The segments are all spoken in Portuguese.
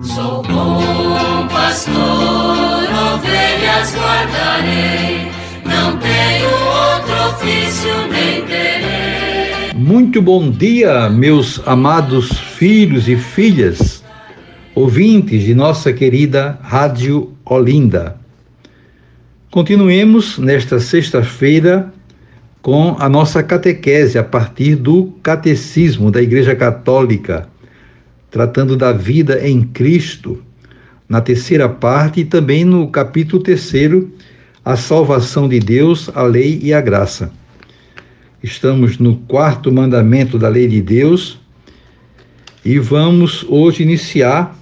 Sou bom pastor, ovelhas guardarei, não tenho outro ofício nem terei. Muito bom dia, meus amados filhos e filhas, ouvintes de nossa querida Rádio Olinda. Continuemos nesta sexta-feira com a nossa catequese a partir do Catecismo da Igreja Católica tratando da vida em Cristo, na terceira parte, e também no capítulo terceiro, a salvação de Deus, a lei e a graça. Estamos no quarto mandamento da lei de Deus e vamos hoje iniciar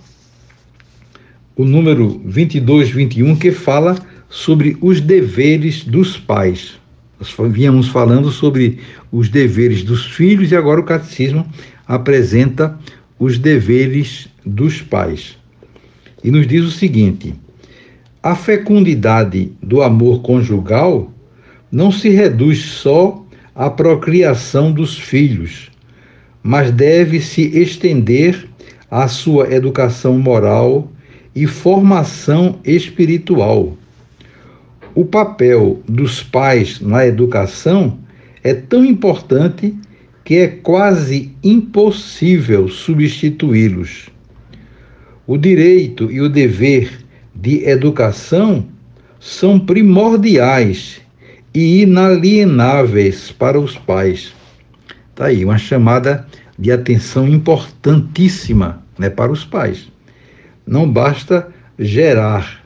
o número 22, 21, que fala sobre os deveres dos pais. Nós víamos falando sobre os deveres dos filhos e agora o catecismo apresenta os deveres dos pais. E nos diz o seguinte: a fecundidade do amor conjugal não se reduz só à procriação dos filhos, mas deve se estender à sua educação moral e formação espiritual. O papel dos pais na educação é tão importante que é quase impossível substituí-los. O direito e o dever de educação são primordiais e inalienáveis para os pais. Está aí uma chamada de atenção importantíssima né, para os pais. Não basta gerar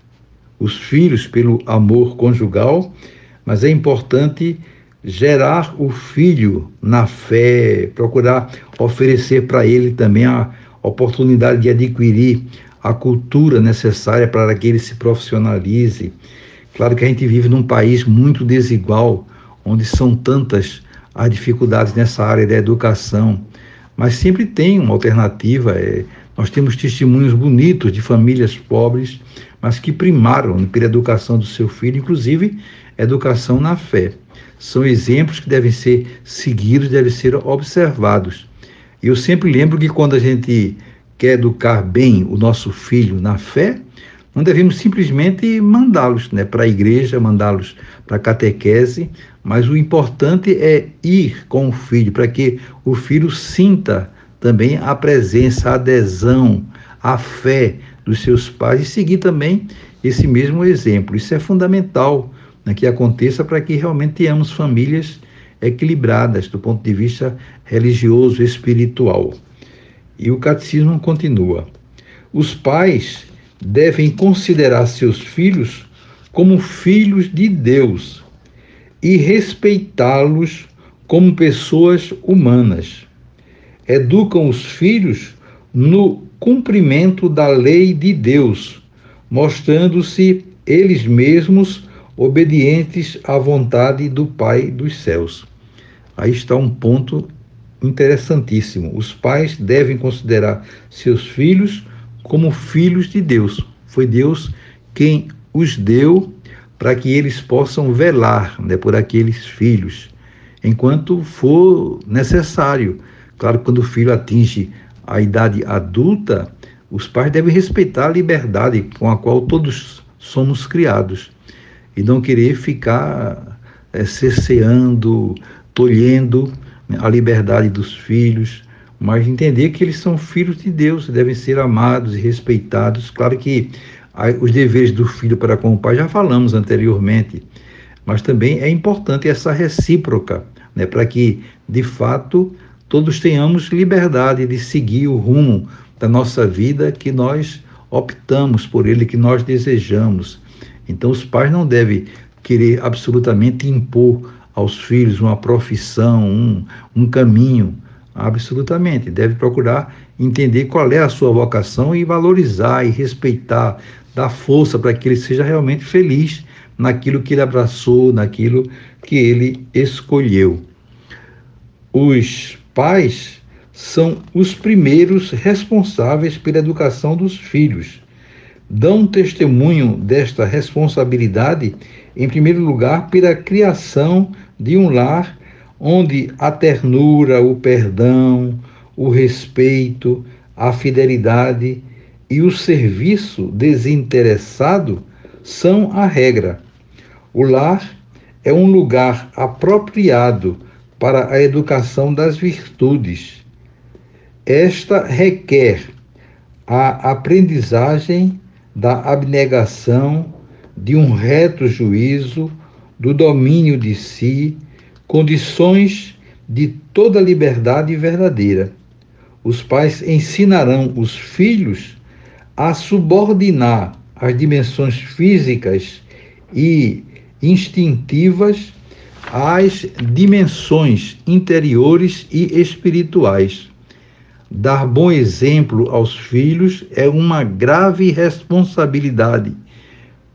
os filhos pelo amor conjugal, mas é importante gerar o filho na fé, procurar oferecer para ele também a oportunidade de adquirir a cultura necessária para que ele se profissionalize. Claro que a gente vive num país muito desigual, onde são tantas as dificuldades nessa área da educação, mas sempre tem uma alternativa. É, nós temos testemunhos bonitos de famílias pobres, mas que primaram pela educação do seu filho, inclusive educação na fé são exemplos que devem ser seguidos, devem ser observados. Eu sempre lembro que quando a gente quer educar bem o nosso filho na fé, não devemos simplesmente mandá-los né, para a igreja, mandá-los para a catequese, mas o importante é ir com o filho, para que o filho sinta também a presença, a adesão, a fé dos seus pais e seguir também esse mesmo exemplo. Isso é fundamental né, que aconteça para que realmente tenhamos famílias equilibradas do ponto de vista religioso espiritual. E o catecismo continua: os pais devem considerar seus filhos como filhos de Deus e respeitá-los como pessoas humanas. Educam os filhos no cumprimento da lei de Deus, mostrando-se eles mesmos obedientes à vontade do Pai dos céus. Aí está um ponto interessantíssimo. Os pais devem considerar seus filhos como filhos de Deus. Foi Deus quem os deu para que eles possam velar né, por aqueles filhos, enquanto for necessário. Claro, quando o filho atinge a idade adulta, os pais devem respeitar a liberdade com a qual todos somos criados e não querer ficar é, cerceando, tolhendo a liberdade dos filhos, mas entender que eles são filhos de Deus, devem ser amados e respeitados. Claro que os deveres do filho para com o pai já falamos anteriormente, mas também é importante essa recíproca, né, para que, de fato, todos tenhamos liberdade de seguir o rumo da nossa vida que nós optamos por ele, que nós desejamos. Então, os pais não devem querer absolutamente impor aos filhos uma profissão, um, um caminho. Absolutamente. Deve procurar entender qual é a sua vocação e valorizar e respeitar, dar força para que ele seja realmente feliz naquilo que ele abraçou, naquilo que ele escolheu. Os pais são os primeiros responsáveis pela educação dos filhos dão testemunho desta responsabilidade, em primeiro lugar, pela criação de um lar onde a ternura, o perdão, o respeito, a fidelidade e o serviço desinteressado são a regra. O lar é um lugar apropriado para a educação das virtudes. Esta requer a aprendizagem da abnegação, de um reto juízo, do domínio de si, condições de toda liberdade verdadeira. Os pais ensinarão os filhos a subordinar as dimensões físicas e instintivas às dimensões interiores e espirituais. Dar bom exemplo aos filhos é uma grave responsabilidade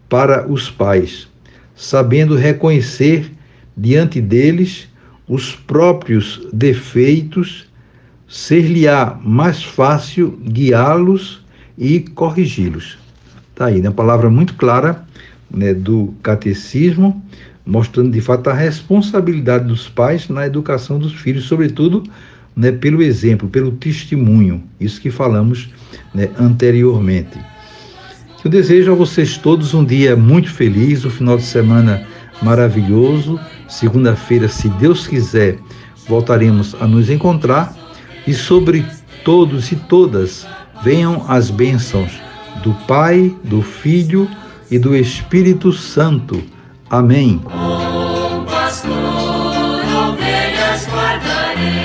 para os pais, sabendo reconhecer diante deles os próprios defeitos, ser-lhe-á mais fácil guiá-los e corrigi-los. Está aí, uma né? palavra muito clara né, do catecismo, mostrando de fato a responsabilidade dos pais na educação dos filhos, sobretudo né, pelo exemplo, pelo testemunho, isso que falamos né, anteriormente. Eu desejo a vocês todos um dia muito feliz, um final de semana maravilhoso. Segunda-feira, se Deus quiser, voltaremos a nos encontrar e sobre todos e todas venham as bênçãos do Pai, do Filho e do Espírito Santo. Amém. Pastor, ovelhas guardarei,